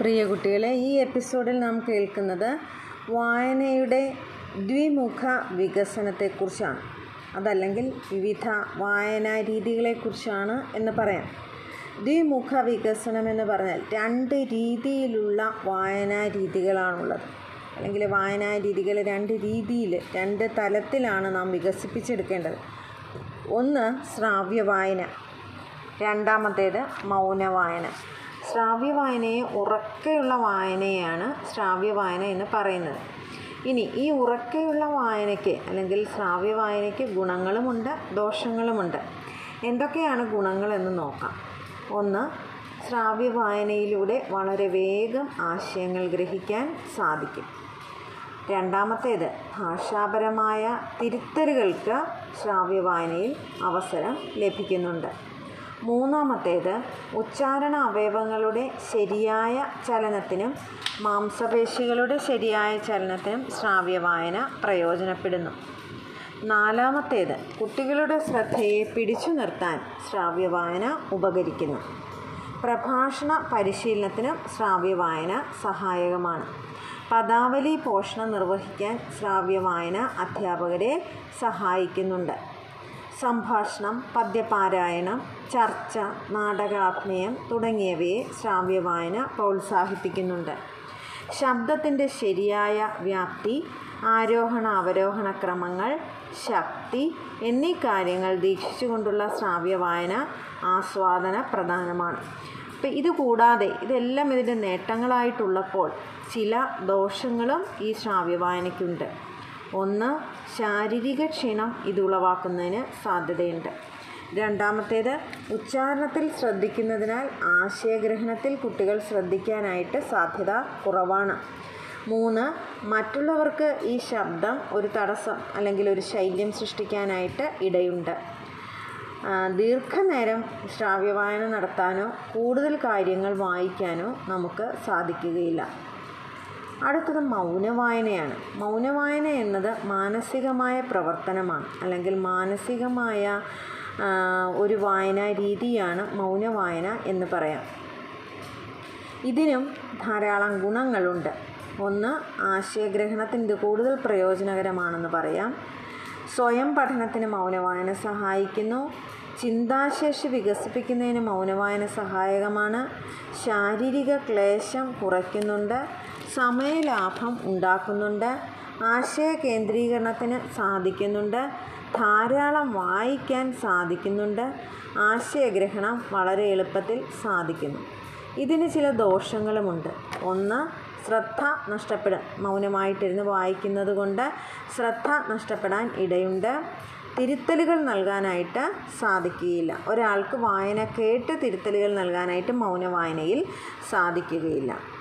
പ്രിയ കുട്ടികളെ ഈ എപ്പിസോഡിൽ നാം കേൾക്കുന്നത് വായനയുടെ ദ്വിമുഖ വികസനത്തെക്കുറിച്ചാണ്. അതല്ലെങ്കിൽ വിവിധ വായനാ രീതികളെക്കുറിച്ചാണ് എന്ന് പറയാം. ദ്വിമുഖ വികസനം എന്ന് പറഞ്ഞാൽ രണ്ട് രീതിയിലുള്ള വായനാ രീതികളാണുള്ളത്. അല്ലെങ്കിൽ വായനാ രീതികൾ രണ്ട് രീതിയിൽ രണ്ട് തലത്തിലാണ് നാം വികസിപ്പിച്ചെടുക്കേണ്ടത്. ഒന്ന് ശ്രാവ്യ വായന രണ്ടാമത്തേത് മൗന വായന ശ്രാവ്യ വായനയെ ഉറക്കെയുള്ള വായനയാണ് ശ്രാവ്യ വായന എന്ന് പറയുന്നത്. ഇനി ഈ ഉറക്കെയുള്ള വായനയ്ക്ക് അല്ലെങ്കിൽ ശ്രാവ്യ വായനയ്ക്ക് ഗുണങ്ങളുമുണ്ട് ദോഷങ്ങളുമുണ്ട്. എന്തൊക്കെയാണ് ഗുണങ്ങളെന്ന് നോക്കാം. ഒന്ന് ശ്രാവ്യ വായനയിലൂടെ വളരെ വേഗം ആശയങ്ങൾ ഗ്രഹിക്കാൻ സാധിക്കും. രണ്ടാമത്തേത് ഭാഷാപരമായ തിരുത്തലുകൾക്ക് ശ്രാവ്യ വായനയിൽ അവസരം ലഭിക്കുന്നുണ്ട്. മൂന്നാമത്തേത് ഉച്ചാരണ അവയവങ്ങളുടെ ശരിയായ ചലനത്തിനും മാംസപേശികളുടെ ശരിയായ ചലനത്തിനും ശ്രാവ്യ വായന പ്രയോജനപ്പെടുന്നു. നാലാമത്തേത് കുട്ടികളുടെ ശ്രദ്ധയെ പിടിച്ചു നിർത്താൻ ശ്രാവ്യ വായന ഉപകരിക്കുന്നു. പ്രഭാഷണ പരിശീലനത്തിനും ശ്രാവ്യ വായന സഹായകമാണ്. പദാവലി പോഷണം നിർവഹിക്കാൻ ശ്രാവ്യ വായന അധ്യാപകരെ സഹായിക്കുന്നുണ്ട്. സംഭാഷണം പദ്യപാരായണം ചർച്ച നാടകാഭിനയം തുടങ്ങിയവയെ ശ്രാവ്യവായന പ്രോത്സാഹിപ്പിക്കുന്നുണ്ട്. ശബ്ദത്തിന്റെ ശരിയായ വ്യാപ്തി ആരോഹണ അവരോഹണ ക്രമങ്ങൾ ശക്തി എന്നീ കാര്യങ്ങൾ ദീക്ഷിച്ചുകൊണ്ടുള്ള ശ്രാവ്യവായന ആസ്വാദന പ്രധാനമാണ്. അപ്പം ഇതുകൂടാതെ ഇതെല്ലാം ഇതിന്റെ നേട്ടങ്ങളായിട്ടുള്ളപ്പോൾ ചില ദോഷങ്ങളും ഈ ശ്രാവ്യ വായനയ്ക്കുണ്ട് ഒന്ന് ശാരീരിക ക്ഷീണം ഇത് ഉളവാക്കുന്നതിന് സാധ്യതയുണ്ട്. രണ്ടാമത്തേത് ഉച്ചാരണത്തിൽ ശ്രദ്ധിക്കുന്നതിനാൽ ആശയഗ്രഹണത്തിൽ കുട്ടികൾ ശ്രദ്ധിക്കാനായിട്ട് സാധ്യത കുറവാണ്. മൂന്ന് മറ്റുള്ളവർക്ക് ഈ ശബ്ദം ഒരു തടസ്സം അല്ലെങ്കിൽ ഒരു ശൈല്യം സൃഷ്ടിക്കാനായിട്ട് ഇടയുണ്ട്. ദീർഘനേരം ശ്രാവ്യവായന നടത്താനോ കൂടുതൽ കാര്യങ്ങൾ വായിക്കാനോ നമുക്ക് സാധിക്കുകയില്ല. അടുത്തത് മൗനവായനയാണ്. മൗനവായന എന്നത് മാനസികമായ പ്രവർത്തനമാണ്. അല്ലെങ്കിൽ മാനസികമായ ഒരു വായനാ രീതിയാണ് മൗനവായന എന്ന് പറയാം. ഇതിനും ധാരാളം ഗുണങ്ങളുണ്ട്. ഒന്ന് ആശയഗ്രഹണത്തിന് ഇത് കൂടുതൽ പ്രയോജനകരമാണെന്ന് പറയാം. സ്വയം പഠനത്തിന് മൗനവായന സഹായിക്കുന്നു. ചിന്താശേഷി വികസിപ്പിക്കുന്നതിന് മൗനവായന സഹായകമാണ്. ശാരീരിക ക്ലേശം കുറയ്ക്കുന്നുണ്ട്. സമയലാഭം ഉണ്ടാക്കുന്നുണ്ട്. ആശയ കേന്ദ്രീകരണത്തിന് സാധിക്കുന്നുണ്ട്. ധാരാളം വായിക്കാൻ സാധിക്കുന്നുണ്ട്. ആശയഗ്രഹണം വളരെ എളുപ്പത്തിൽ സാധിക്കുന്നു. ഇതിന് ചില ദോഷങ്ങളുമുണ്ട്. ഒന്ന് ശ്രദ്ധ നഷ്ടപ്പെടും മൗനമായിട്ടിരുന്ന് വായിക്കുന്നത് കൊണ്ട് ശ്രദ്ധ നഷ്ടപ്പെടാൻ ഇടയുണ്ട്. തിരുത്തലുകൾ നൽകാനായിട്ട് സാധിക്കുകയില്ല. ഒരാൾക്ക് വായന കേട്ട് തിരുത്തലുകൾ നൽകാനായിട്ട് മൗന വായനയിൽ സാധിക്കുകയില്ല.